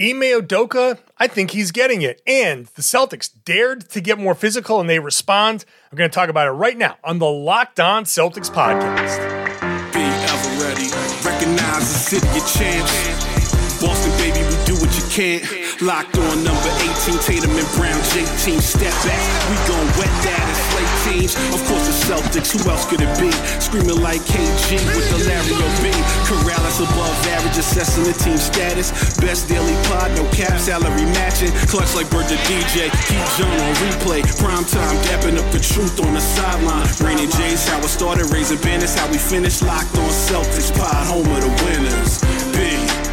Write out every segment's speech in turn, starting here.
Ime Udoka, I think he's getting it. And the Celtics dared to get more physical and they respond. I'm going to talk about it right now on the Locked On Celtics podcast. Be ever ready. Recognize the city of champs. Boston, baby, we do what you can't. Locked on number 18, Tatum and Brown, J team, step back. We gon' wet that and slay teams. Of course, the Celtics, who else could it be? Screaming like KG with the Larry O.B. Karalis above average, assessing the team status. Best daily pod, no cap, salary matching. Clutch like Bird the DJ, keep John on replay. Prime time, dapping up the truth on the sideline. Raining J's, how it started, raising banners, how we finished. Locked on Celtics, pod, home of the winners. Big.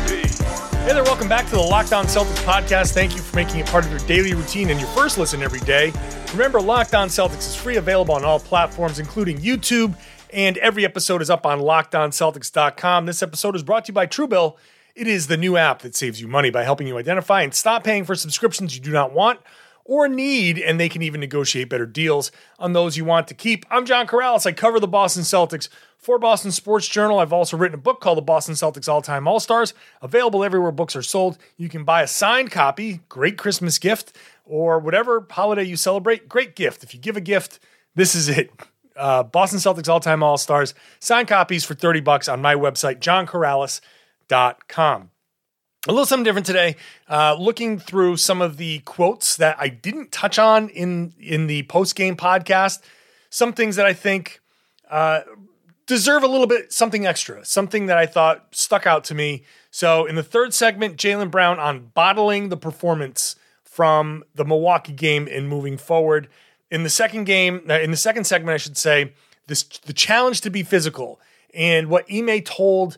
Hey there, welcome back to the Locked On Celtics podcast. Thank you for making it part of your daily routine and your first listen every day. Remember, Locked On Celtics is free, available on all platforms, including YouTube, and every episode is up on LockedOnCeltics.com. This episode is brought to you by Truebill. It is the new app that saves you money by helping you identify and stop paying for subscriptions you do not want or need, and they can even negotiate better deals on those you want to keep. I'm John Karalis. I cover the Boston Celtics for Boston Sports Journal. I've also written a book called The Boston Celtics All Time All Stars, available everywhere books are sold. You can buy a signed copy, great Christmas gift, or whatever holiday you celebrate, great gift. If you give a gift, this is it. Uh, Boston Celtics All Time All Stars, signed copies for 30 bucks on my website, johnkaralis.com. A little something different today. Uh, looking through some of the quotes that I didn't touch on in in the post game podcast. Some things that I think uh, deserve a little bit something extra, something that I thought stuck out to me. So in the third segment, Jaylen Brown on bottling the performance from the Milwaukee game and moving forward. In the second game, uh, in the second segment, I should say, this the challenge to be physical and what Ime told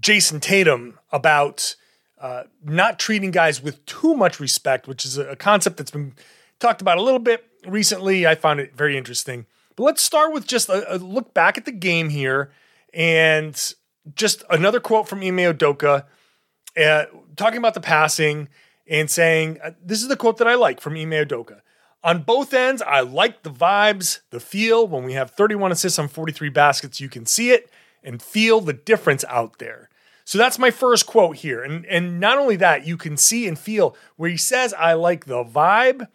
Jayson Tatum about uh, not treating guys with too much respect, which is a concept that's been talked about a little bit recently. I found it very interesting. But let's start with just a, a look back at the game here and just another quote from Ime Udoka uh, talking about the passing and saying, uh, This is the quote that I like from Ime Udoka. On both ends, I like the vibes, the feel. When we have 31 assists on 43 baskets, you can see it and feel the difference out there. So that's my first quote here. And, and not only that, you can see and feel where he says, I like the vibe.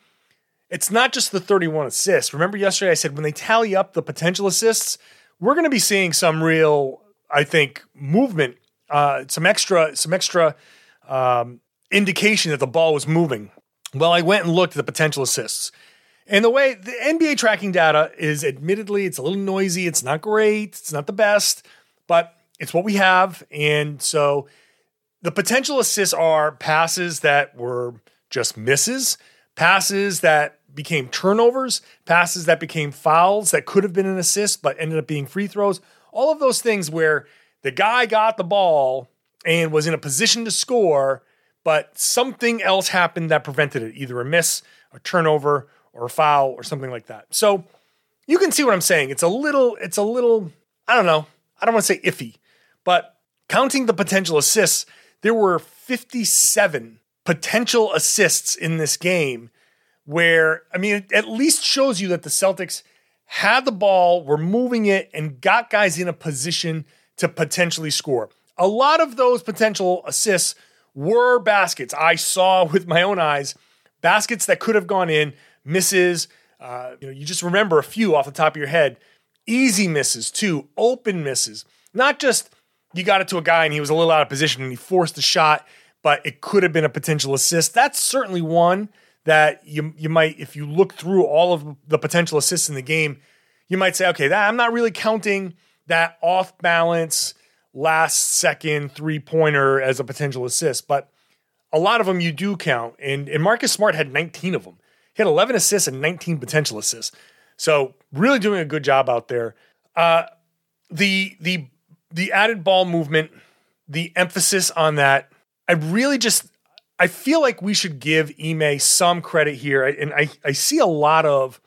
It's not just the 31 assists. Remember yesterday I said when they tally up the potential assists, we're going to be seeing some real, I think, movement, uh, some extra, some extra um, indication that the ball was moving. Well, I went and looked at the potential assists. And the way the NBA tracking data is admittedly, it's a little noisy. It's not great. It's not the best, but it's what we have. And so the potential assists are passes that were just misses, passes that became turnovers, passes that became fouls that could have been an assist but ended up being free throws. All of those things where the guy got the ball and was in a position to score, but something else happened that prevented it, either a miss, a turnover, or a foul, or something like that. So you can see what I'm saying. It's a little, it's a little, I don't know, I don't want to say iffy. But counting the potential assists, there were 57 potential assists in this game where, I mean, it at least shows you that the Celtics had the ball, were moving it, and got guys in a position to potentially score. A lot of those potential assists were baskets. I saw with my own eyes baskets that could have gone in, misses. Uh, you know, you just remember a few off the top of your head. Easy misses too, open misses. Not just you got it to a guy and he was a little out of position and he forced the shot, but it could have been a potential assist. That's certainly one that you you might, if you look through all of the potential assists in the game, you might say, okay, that I'm not really counting that off balance last second three pointer as a potential assist, but a lot of them you do count. And, and Marcus Smart had 19 of them. He had 11 assists and 19 potential assists. So really doing a good job out there. Uh, the the the added ball movement, the emphasis on that, I really just I feel like we should give Ime some credit here. And I, I see a lot of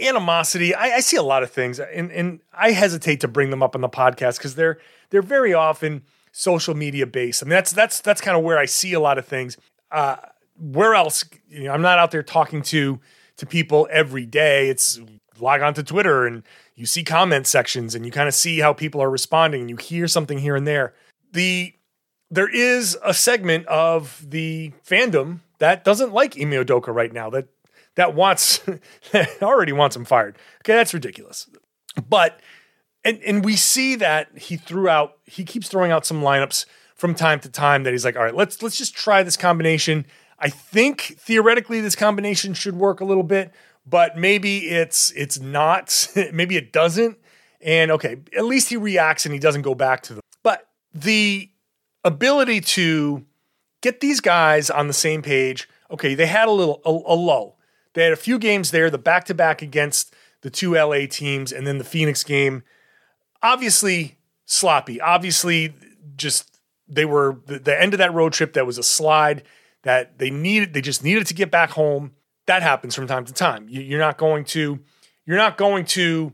animosity. I, I see a lot of things, and, and I hesitate to bring them up on the podcast because they're they're very often social media based. I mean, that's that's that's kind of where I see a lot of things. Uh, where else? You know, I'm not out there talking to to people every day. It's log on to Twitter and you see comment sections and you kind of see how people are responding and you hear something here and there. The there is a segment of the fandom that doesn't like Ime Udoka right now. That that wants that already wants him fired. Okay, that's ridiculous. But and and we see that he threw out he keeps throwing out some lineups from time to time that he's like, all right, let's let's just try this combination. I think theoretically this combination should work a little bit, but maybe it's it's not. maybe it doesn't. And okay, at least he reacts and he doesn't go back to them. But the ability to get these guys on the same page. Okay, they had a little a, a lull. They had a few games there, the back to back against the two LA teams, and then the Phoenix game. Obviously sloppy. Obviously, just they were the, the end of that road trip. That was a slide that they needed. They just needed to get back home. That happens from time to time. You, you're not going to. You're not going to.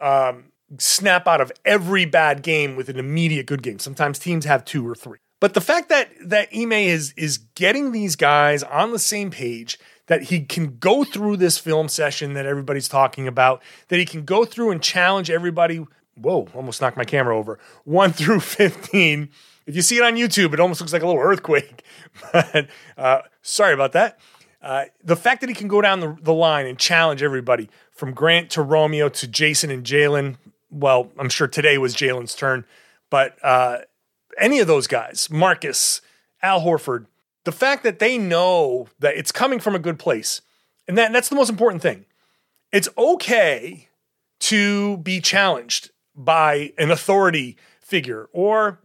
Um, snap out of every bad game with an immediate good game. Sometimes teams have two or three. But the fact that that Ime is is getting these guys on the same page, that he can go through this film session that everybody's talking about, that he can go through and challenge everybody. Whoa, almost knocked my camera over. One through 15. If you see it on YouTube, it almost looks like a little earthquake. But uh, sorry about that. Uh, the fact that he can go down the, the line and challenge everybody from Grant to Romeo to Jayson and Jaylen, well, I'm sure today was Jaylen's turn, but uh, any of those guys, Marcus, Al Horford, the fact that they know that it's coming from a good place, and that, that's the most important thing. It's okay to be challenged by an authority figure, or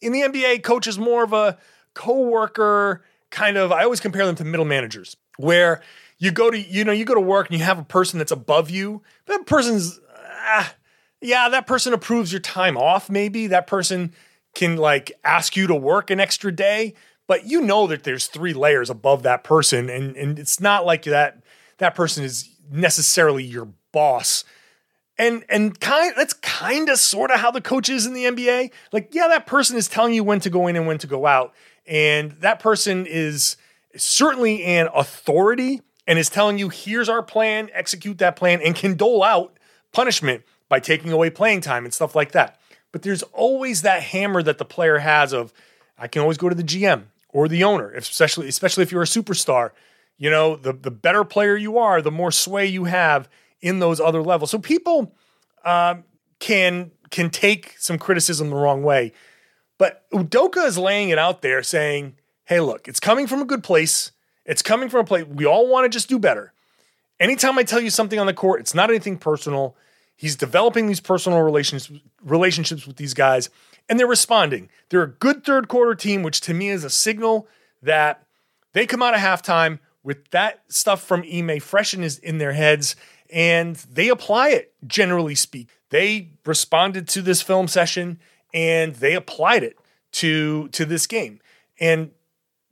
in the NBA, coach is more of a coworker kind of. I always compare them to middle managers, where you go to you know you go to work and you have a person that's above you. That person's ah, yeah, that person approves your time off, maybe. That person can like ask you to work an extra day, but you know that there's three layers above that person. And, and it's not like that that person is necessarily your boss. And and kind that's kind of sort of how the coach is in the NBA. Like, yeah, that person is telling you when to go in and when to go out. And that person is certainly an authority and is telling you, here's our plan, execute that plan, and can dole out punishment by taking away playing time and stuff like that. But there's always that hammer that the player has of I can always go to the GM or the owner, especially especially if you're a superstar. You know, the the better player you are, the more sway you have in those other levels. So people um, can can take some criticism the wrong way, but Udoka is laying it out there, saying, "Hey, look, it's coming from a good place. It's coming from a place we all want to just do better. Anytime I tell you something on the court, it's not anything personal. He's developing these personal relations, relationships with these guys, and they're responding. They're a good third quarter team, which to me is a signal that they come out of halftime with that stuff from Ime fresh in, his, in their heads, and they apply it, generally speak. They responded to this film session and they applied it to, to this game. And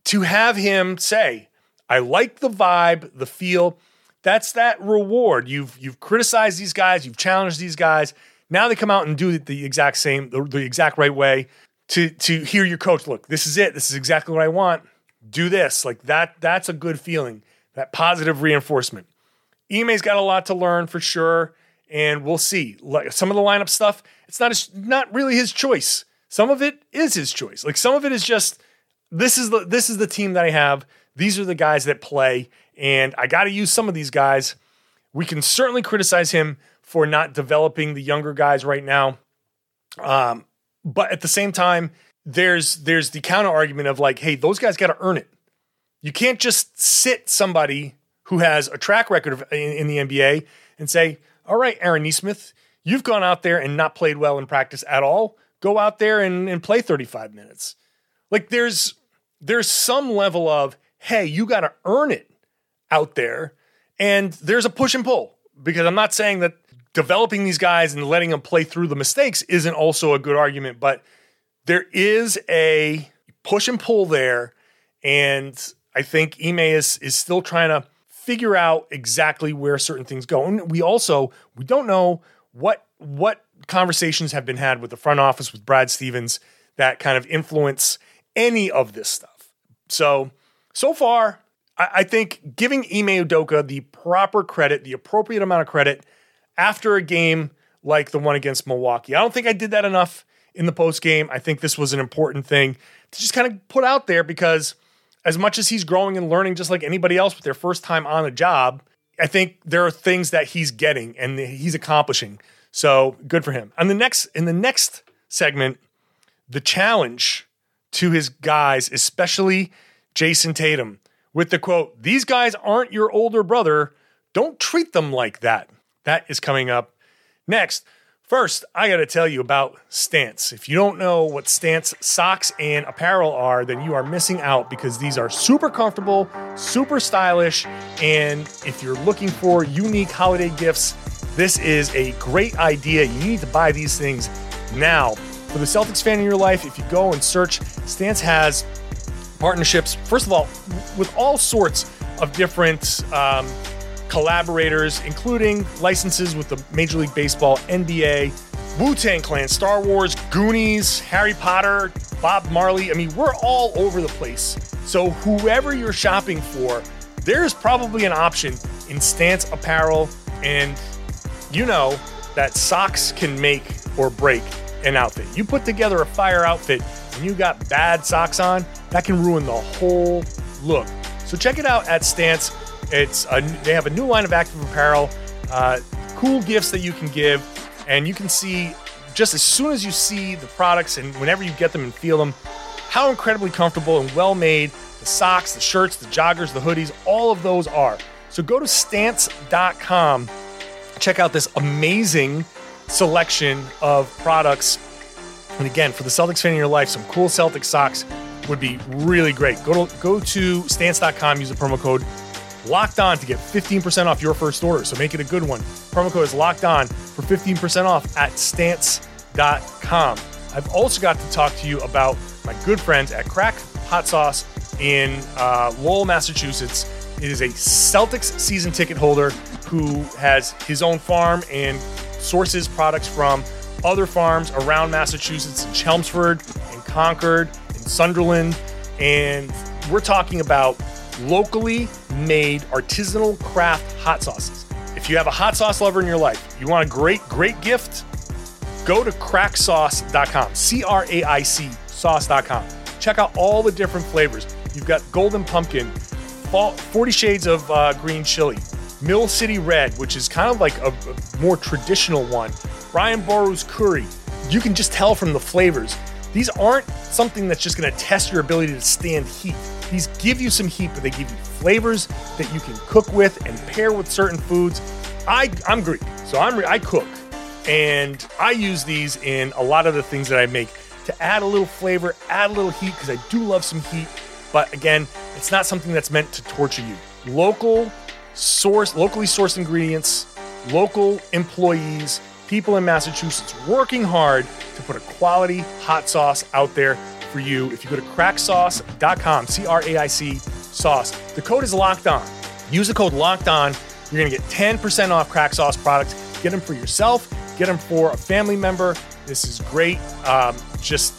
to have him say, I like the vibe, the feel, that's that reward. You've you've criticized these guys, you've challenged these guys. Now they come out and do it the exact same, the, the exact right way to to hear your coach. Look, this is it. This is exactly what I want. Do this. Like that. That's a good feeling. That positive reinforcement. Ime's got a lot to learn for sure, and we'll see. Like some of the lineup stuff, it's not his, not really his choice. Some of it is his choice. Like some of it is just this is the this is the team that I have. These are the guys that play, and I got to use some of these guys. We can certainly criticize him for not developing the younger guys right now. Um, but at the same time, there's there's the counter argument of like, hey, those guys got to earn it. You can't just sit somebody who has a track record of, in, in, the NBA and say, all right, Aaron Nesmith, you've gone out there and not played well in practice at all. Go out there and, and play 35 minutes. Like there's there's some level of, hey, you got to earn it out there. And there's a push and pull because I'm not saying that developing these guys and letting them play through the mistakes isn't also a good argument, but there is a push and pull there. And I think Ime is, is still trying to figure out exactly where certain things go. And we also, we don't know what, what conversations have been had with the front office with Brad Stevens that kind of influence any of this stuff. So, so far, I, think giving Ime Udoka the proper credit, the appropriate amount of credit after a game like the one against Milwaukee. I don't think I did that enough in the post game. I think this was an important thing to just kind of put out there because as much as he's growing and learning just like anybody else with their first time on a job, I think there are things that he's getting and he's accomplishing. So good for him. And the next in the next segment, the challenge to his guys, especially Jayson Tatum, with the quote, These guys aren't your older brother. Don't treat them like that. That is coming up next. First, I got to tell you about Stance. If you don't know what Stance socks and apparel are, then you are missing out because these are super comfortable, super stylish, and if you're looking for unique holiday gifts, this is a great idea. You need to buy these things now. For the Celtics fan in your life, if you go and search, Stance has partnerships, first of all, with all sorts of different um, collaborators, including licenses with the Major League Baseball, NBA, Wu Tang Clan, Star Wars, Goonies, Harry Potter, Bob Marley. I mean, we're all over the place. So, whoever you're shopping for, there's probably an option in Stance Apparel. And you know that socks can make or break an outfit. You put together a fire outfit and you got bad socks on, that can ruin the whole look. So check it out at Stance. It's a, they have a new line of active apparel, uh, cool gifts that you can give, and you can see just as soon as you see the products and whenever you get them and feel them, how incredibly comfortable and well made the socks, the shirts, the joggers, the hoodies, all of those are. So go to stance.com, check out this amazing selection of products. And again, for the Celtics fan in your life, some cool Celtic socks would be really great. Go to go to stance.com, use the promo code locked on to get 15% off your first order. So make it a good one. Promo code is locked on for 15% off at stance.com. I've also got to talk to you about my good friends at Craic Hot Sauce in uh, Lowell, Massachusetts. It is a Celtics season ticket holder who has his own farm and sources products from other farms around Massachusetts in Chelmsford and Concord and Sunderland. And we're talking about locally made artisanal craft hot sauces. If you have a hot sauce lover in your life, you want a great, great gift, go to craicsauce.com, C R A I C sauce.com. Check out all the different flavors. You've got golden pumpkin, 40 shades of uh, green chili, Mill City Red, which is kind of like a, a more traditional one, Brian Boru's curry. You can just tell from the flavors. These aren't something that's just to test your ability to stand heat. These give you some heat, but they give you flavors that you can cook with and pair with certain foods. I, I'm Greek, so I'm I cook, and I use these in a lot of the things that I make to add a little flavor, add a little heat because I do love some heat. But again, it's not something that's meant to torture you. Local source, locally sourced ingredients, local employees, people in Massachusetts working hard to put a quality hot sauce out there for you. If you go to craicsauce.com, C R A I C sauce, the code is locked on. Use the code locked on. You're going to get 10% off craic sauce products. Get them for yourself, get them for a family member. This is great. Um, just,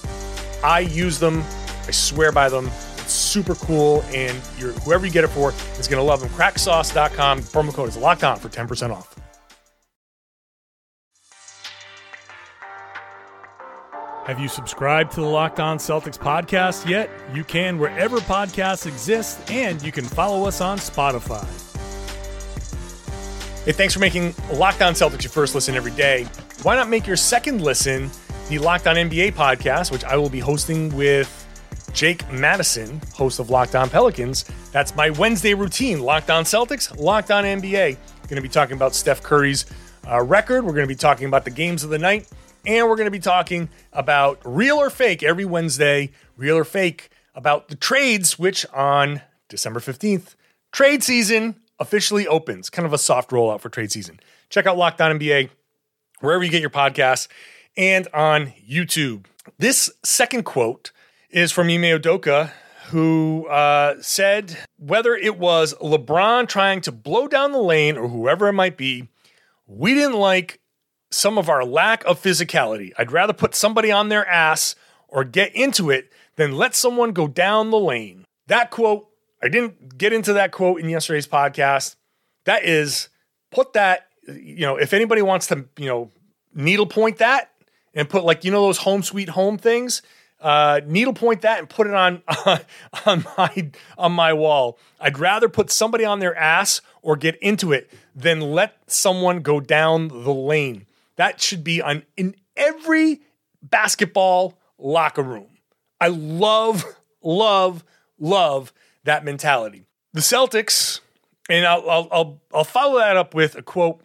I use them. I swear by them. It's super cool. And whoever you get it for is going to love them. Craicsauce.com. Promo code is locked on for 10% off. Have you subscribed to the Locked On Celtics podcast yet? You can wherever podcasts exist, and you can follow us on Spotify. Hey, thanks for making Locked On Celtics your first listen every day. Why not make your second listen the Locked On NBA podcast, which I will be hosting with Jake Madison, host of Locked On Pelicans. That's my Wednesday routine Locked On Celtics, Locked On NBA. Going to be talking about Steph Curry's uh, record. We're going to be talking about the games of the night and we're going to be talking about real or fake every Wednesday, real or fake about the trades, which on December 15th, trade season officially opens. Kind of a soft rollout for trade season. Check out Locked On NBA wherever you get your podcasts and on YouTube. This second quote is from Ime Udoka, who uh, said whether it was LeBron trying to blow down the lane or whoever it might be, we didn't like some of our lack of physicality. I'd rather put somebody on their ass or get into it than let someone go down the lane. That quote, I didn't get into that quote in yesterday's podcast. That is, put that, you know, if anybody wants to, you know, needle point that and put like, you know, those home sweet home things, uh, needlepoint that and put it on on my on my wall. I'd rather put somebody on their ass or get into it than let someone go down the lane. That should be on in every basketball locker room. I love, love, love that mentality. The Celtics, and I'll I'll I'll, I'll follow that up with a quote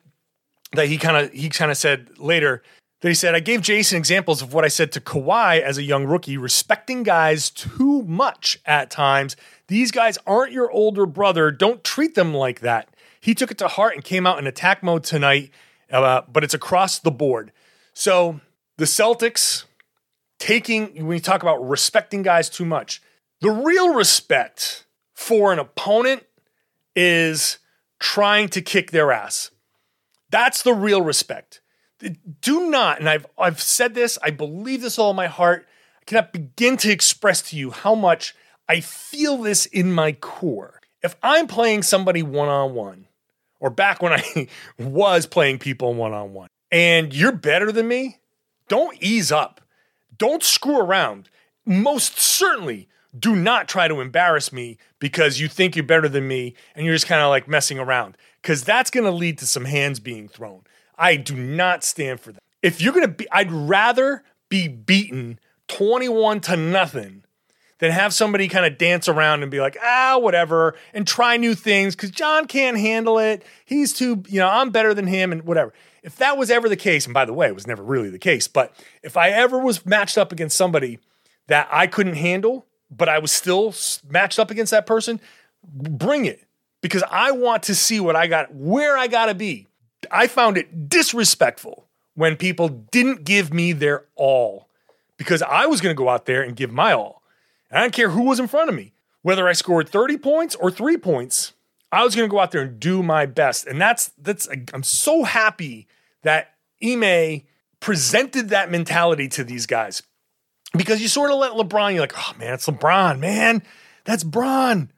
that he kind of he kind of said later that he said, I gave Jayson examples of what I said to Kawhi as a young rookie, respecting guys too much at times. These guys aren't your older brother. Don't treat them like that. He took it to heart and came out in attack mode tonight, uh, but it's across the board. So the Celtics taking, when you talk about respecting guys too much, the real respect for an opponent is trying to kick their ass. That's the real respect. Do not, and I've I've said this, I believe this all in my heart. I cannot begin to express to you how much I feel this in my core. If I'm playing somebody one on one, or back when I was playing people one on one, and you're better than me, don't ease up. Don't screw around. Most certainly do not try to embarrass me because you think you're better than me and you're just kind of like messing around because that's going to lead to some hands being thrown. I do not stand for that. If you're going to be, I'd rather be beaten 21 to nothing than have somebody kind of dance around and be like, ah, whatever, and try new things because John can't handle it. He's too, you know, I'm better than him and whatever. If that was ever the case, and by the way, it was never really the case, but if I ever was matched up against somebody that I couldn't handle, but I was still matched up against that person, bring it because I want to see what I got, where I got to be. I found it disrespectful when people didn't give me their all because I was going to go out there and give my all. And I don't care who was in front of me, whether I scored 30 points or three points. I was going to go out there and do my best. And that's, that's, I'm so happy that Ime presented that mentality to these guys because you sort of let LeBron, you're like, oh man, it's LeBron, man. That's Bron.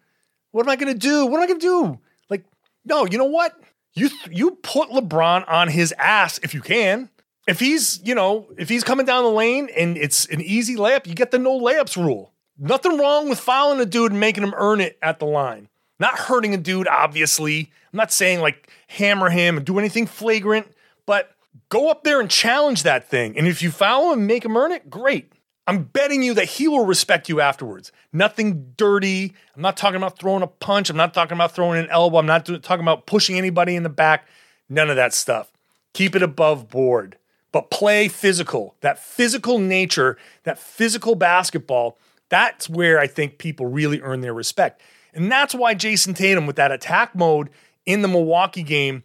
What am I going to do? What am I going to do? Like, no, you know what? You you put LeBron on his ass if you can. If he's, you know, if he's coming down the lane and it's an easy layup, you get the no layups rule. Nothing wrong with fouling a dude and making him earn it at the line. Not hurting a dude, obviously. I'm not saying like hammer him and do anything flagrant, but go up there and challenge that thing. And if you foul him and make him earn it, great. I'm betting you that he will respect you afterwards. Nothing dirty. I'm not talking about throwing a punch. I'm not talking about throwing an elbow. I'm not talking about pushing anybody in the back. None of that stuff. Keep it above board, but play physical. That physical nature, that physical basketball, that's where I think people really earn their respect. And that's why Jayson Tatum, with that attack mode in the Milwaukee game,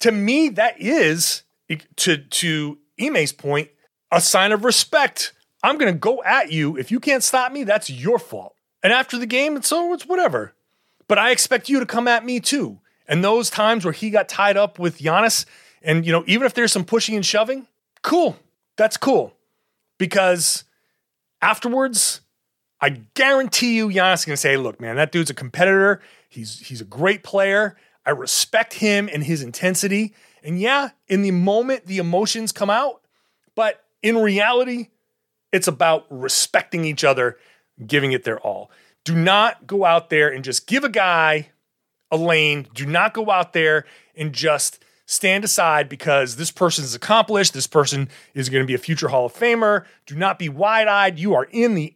to me, that is, to, to Ime's point, a sign of respect I'm going to go at you. If you can't stop me, that's your fault. And after the game, it's so it's whatever. But I expect you to come at me too. And those times where he got tied up with Giannis, and you know, even if there's some pushing and shoving, cool. That's cool. Because afterwards, I guarantee you Giannis is gonna say, look, man, that dude's a competitor. He's he's a great player. I respect him and his intensity. And yeah, in the moment, the emotions come out, but in reality, it's about respecting each other, giving it their all. Do not go out there and just give a guy a lane. Do not go out there and just stand aside because this person is accomplished. This person is going to be a future Hall of Famer. Do not be wide eyed. You are in the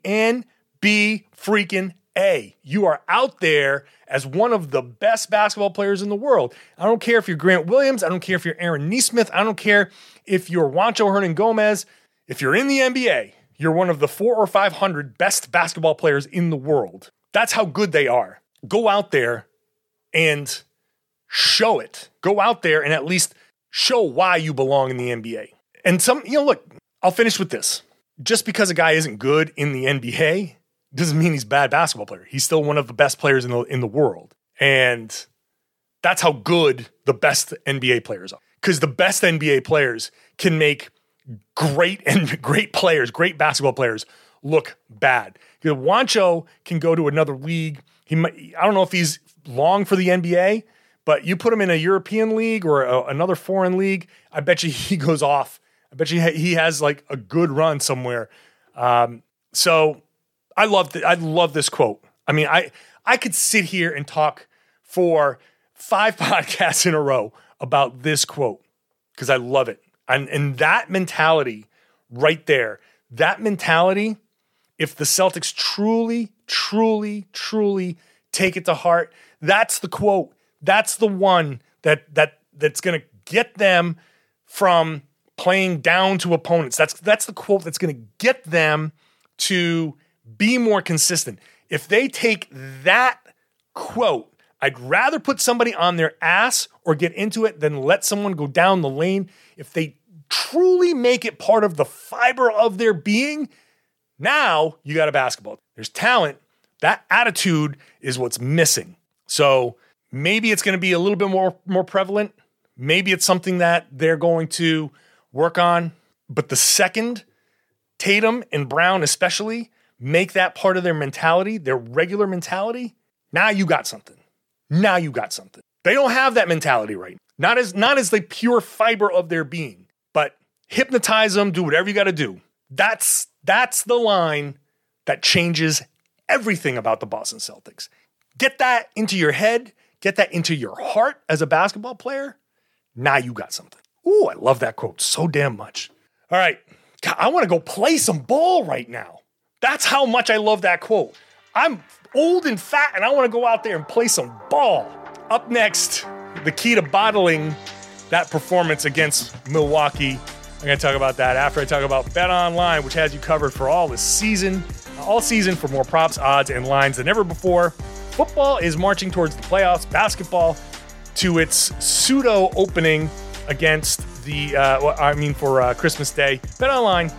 NB freaking A. You are out there as one of the best basketball players in the world. I don't care if you're Grant Williams. I don't care if you're Aaron Nesmith. I don't care if you're Juancho Hernangomez. If you're in the NBA, you're one of the four or 500 best basketball players in the world. That's how good they are. Go out there and show it. Go out there and at least show why you belong in the NBA. And some, you know, look, I'll finish with this. Just because a guy isn't good in the NBA doesn't mean he's a bad basketball player. He's still one of the best players in the in the world. And that's how good the best NBA players are. Because the best NBA players can make great and great players, great basketball players look bad. You know, Juancho can go to another league. He might, I don't know if he's long for the NBA, but you put him in a European league or a, another foreign league, I bet you he goes off. I bet you he has like a good run somewhere. Um, So I love th- I love this quote. I mean, I I could sit here and talk for five podcasts in a row about this quote because I love it. And and that mentality right there, that mentality, if the Celtics truly, truly, truly take it to heart, that's the quote. That's the one that that that's going to get them from playing down to opponents. That's that's the quote that's going to get them to be more consistent. If they take that quote, I'd rather put somebody on their ass or get into it than let someone go down the lane. If they truly make it part of the fiber of their being, now you got a basketball. There's talent. That attitude is what's missing. So maybe it's going to be a little bit more more prevalent. Maybe it's something that they're going to work on. But the second Tatum and Brown, especially, make that part of their mentality, their regular mentality, now you got something. Now you got something. They don't have that mentality right. Not as not as the pure fiber of their being, but hypnotize them, do whatever you got to do. That's that's the line that changes everything about the Boston Celtics. Get that into your head, get that into your heart as a basketball player. Now you got something. Ooh, I love that quote so damn much. All right, God, I want to go play some ball right now. That's how much I love that quote. I'm old and fat and I want to go out there and play some ball. Up next, the key to bottling that performance against Milwaukee. I'm going to talk about that after I talk about Bet Online, which has you covered for all this season, all season for more props, odds, and lines than ever before. Football is marching towards the playoffs. Basketball to its pseudo opening against the, uh, I mean, for uh, Christmas Day. Bet Online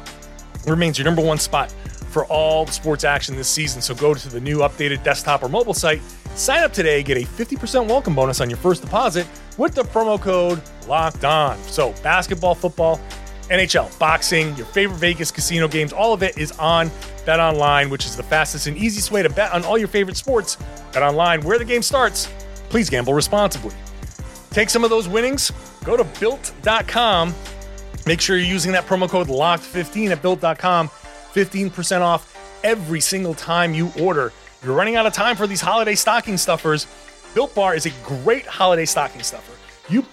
remains your number one spot for all sports action this season. So go to the new updated desktop or mobile site, sign up today, get a 50% welcome bonus on your first deposit with the promo code locked on. So basketball, football, NHL, boxing, your favorite Vegas casino games, all of it is on Bet Online, which is the fastest and easiest way to bet on all your favorite sports. Bet Online, where the game starts. Please gamble responsibly. Take some of those winnings, go to built.com. Make sure you're using that promo code locked15 at built.com. 15% off every single time you order. You're running out of time for these holiday stocking stuffers. Built Bar is a great holiday stocking stuffer. You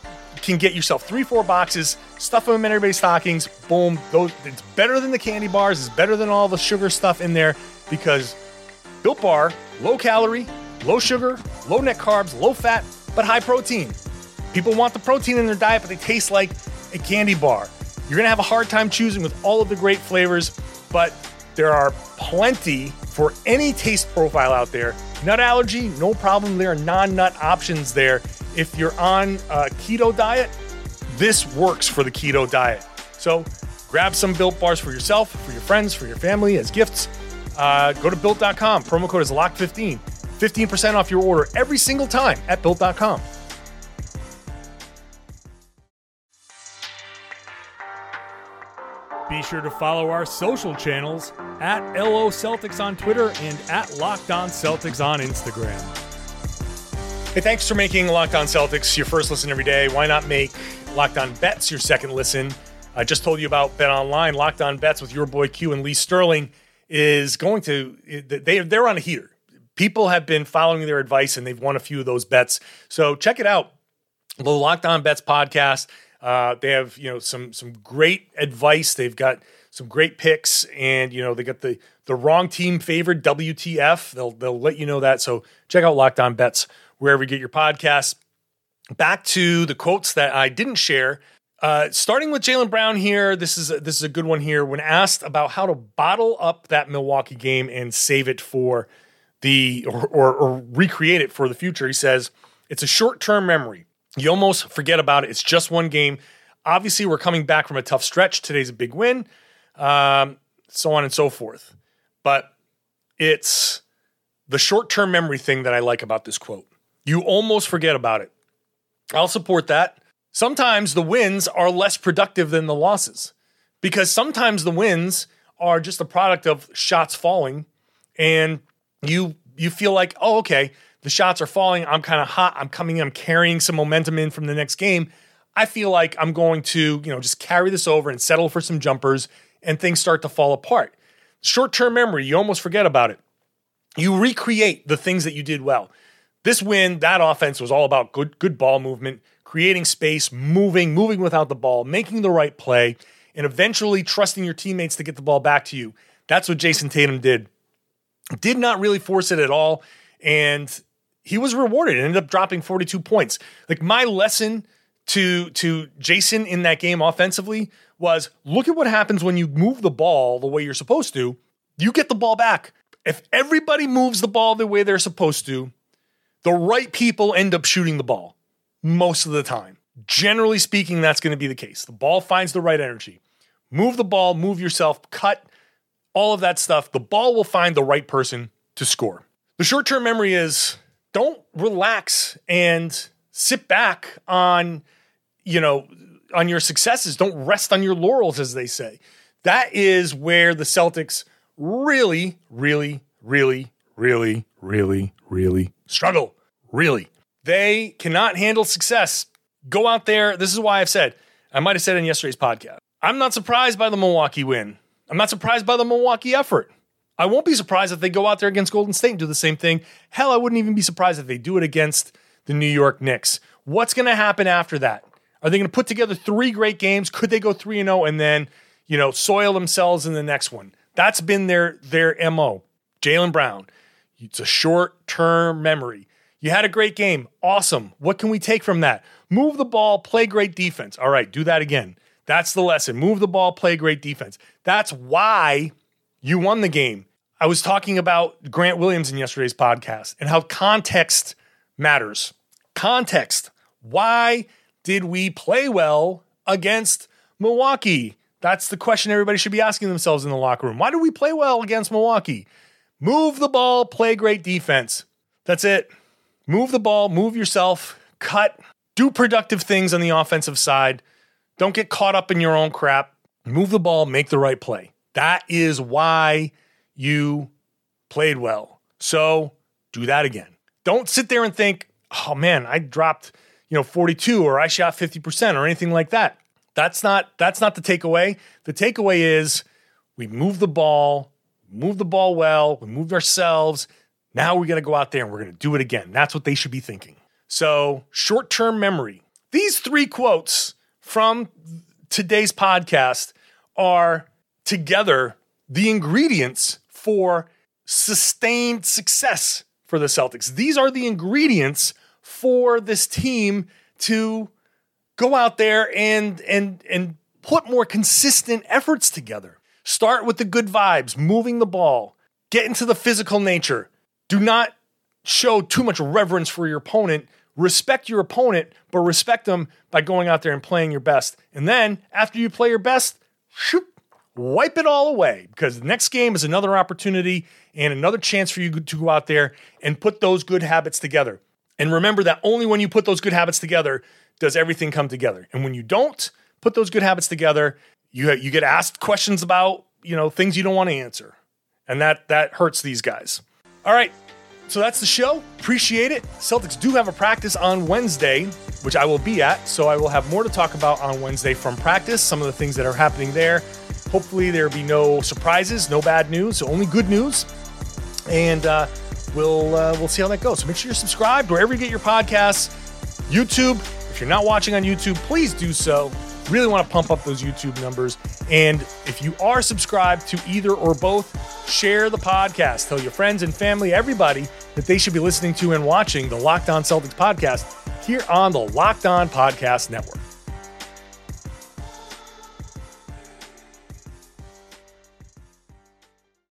can get yourself three, four boxes, stuff them in everybody's stockings. Boom. Those it's better than the candy bars. It's better than all the sugar stuff in there because Built Bar, low calorie, low sugar, low net carbs, low fat, but high protein. People want the protein in their diet, but they taste like a candy bar. You're gonna have a hard time choosing with all of the great flavors, but there are plenty for any taste profile out there. Nut allergy, no problem. There are non nut options there. If you're on a keto diet, this works for the keto diet. So grab some built bars for yourself, for your friends, for your family as gifts. Uh, go to built.com. Promo code is lock15. 15% off your order every single time at built.com. Be sure to follow our social channels at LO Celtics on Twitter and at Locked On Celtics on Instagram. Hey, thanks for making Locked On Celtics your first listen every day. Why not make Locked On Bets your second listen? I just told you about Bet Online. Locked On Bets with your boy Q and Lee Sterling is going to they they're on a heater. People have been following their advice and they've won a few of those bets. So check it out. The Locked On Bets podcast. Uh, they have you know some some great advice. They've got some great picks, and you know they got the the wrong team favored WTF. They'll they'll let you know that. So check out Locked On Bets wherever you get your podcasts. Back to the quotes that I didn't share. Uh, starting with Jaylen Brown here, this is a, this is a good one here. When asked about how to bottle up that Milwaukee game and save it for the or, or, or recreate it for the future, he says it's a short term memory. You almost forget about it. It's just one game. Obviously, we're coming back from a tough stretch. Today's a big win, um, so on and so forth. But it's the short term memory thing that I like about this quote. You almost forget about it. I'll support that. Sometimes the wins are less productive than the losses because sometimes the wins are just a product of shots falling and you you feel like, "Oh, okay, the shots are falling. I'm kind of hot. I'm coming I'm carrying some momentum in from the next game. I feel like I'm going to, you know, just carry this over and settle for some jumpers and things start to fall apart. Short term memory, you almost forget about it. You recreate the things that you did well. This win, that offense was all about good, good ball movement, creating space, moving, moving without the ball, making the right play, and eventually trusting your teammates to get the ball back to you. That's what Jason Tatum did. Did not really force it at all. And he was rewarded. And ended up dropping 42 points. Like my lesson to to Jayson in that game offensively was look at what happens when you move the ball the way you're supposed to. You get the ball back. If everybody moves the ball the way they're supposed to, the right people end up shooting the ball most of the time. Generally speaking, that's going to be the case. The ball finds the right energy. Move the ball, move yourself, cut, all of that stuff. The ball will find the right person to score. The short term memory is don't relax and sit back on, you know, on your successes. Don't rest on your laurels, as they say. That is where the Celtics really, really, really, really, really, really struggle. Really. They cannot handle success. Go out there. This is why I've said, I might have said in yesterday's podcast, I'm not surprised by the Milwaukee win. I'm not surprised by the Milwaukee effort. I won't be surprised if they go out there against Golden State and do the same thing. Hell, I wouldn't even be surprised if they do it against the New York Knicks. What's going to happen after that? Are they going to put together three great games? Could they go 3 and 0 and then, you know, soil themselves in the next one? That's been their their MO. Jaylen Brown. It's a short-term memory. You had a great game. Awesome. What can we take from that? Move the ball, play great defense. All right, do that again. That's the lesson. Move the ball, play great defense. That's why you won the game. I was talking about Grant Williams in yesterday's podcast and how context matters. Context. Why did we play well against Milwaukee? That's the question everybody should be asking themselves in the locker room. Why did we play well against Milwaukee? Move the ball, play great defense. That's it. Move the ball, move yourself, cut, do productive things on the offensive side. Don't get caught up in your own crap. Move the ball, make the right play. That is why you played well. So do that again. Don't sit there and think, oh man, I dropped, you know, 42 or I shot 50% or anything like that. That's not that's not the takeaway. The takeaway is we moved the ball, moved the ball well, we moved ourselves. Now we got to go out there and we're going to do it again. That's what they should be thinking. So, short-term memory. These three quotes from today's podcast are together the ingredients for sustained success for the Celtics. These are the ingredients for this team to go out there and and and put more consistent efforts together. Start with the good vibes, moving the ball, get into the physical nature. Do not show too much reverence for your opponent. Respect your opponent, but respect them by going out there and playing your best. And then after you play your best, shoot, wipe it all away because the next game is another opportunity and another chance for you to go out there and put those good habits together. And remember that only when you put those good habits together does everything come together. And when you don't put those good habits together, you you get asked questions about, you know, things you don't want to answer. And that that hurts these guys. All right. So that's the show. Appreciate it. Celtics do have a practice on Wednesday, which I will be at. So I will have more to talk about on Wednesday from practice, some of the things that are happening there. Hopefully, there'll be no surprises, no bad news, only good news. And uh, we'll uh, we'll see how that goes. So make sure you're subscribed wherever you get your podcasts. YouTube. If you're not watching on YouTube, please do so. Really want to pump up those YouTube numbers. And if you are subscribed to either or both, share the podcast. Tell your friends and family, everybody, that they should be listening to and watching the Locked On Celtics podcast here on the Locked On Podcast Network.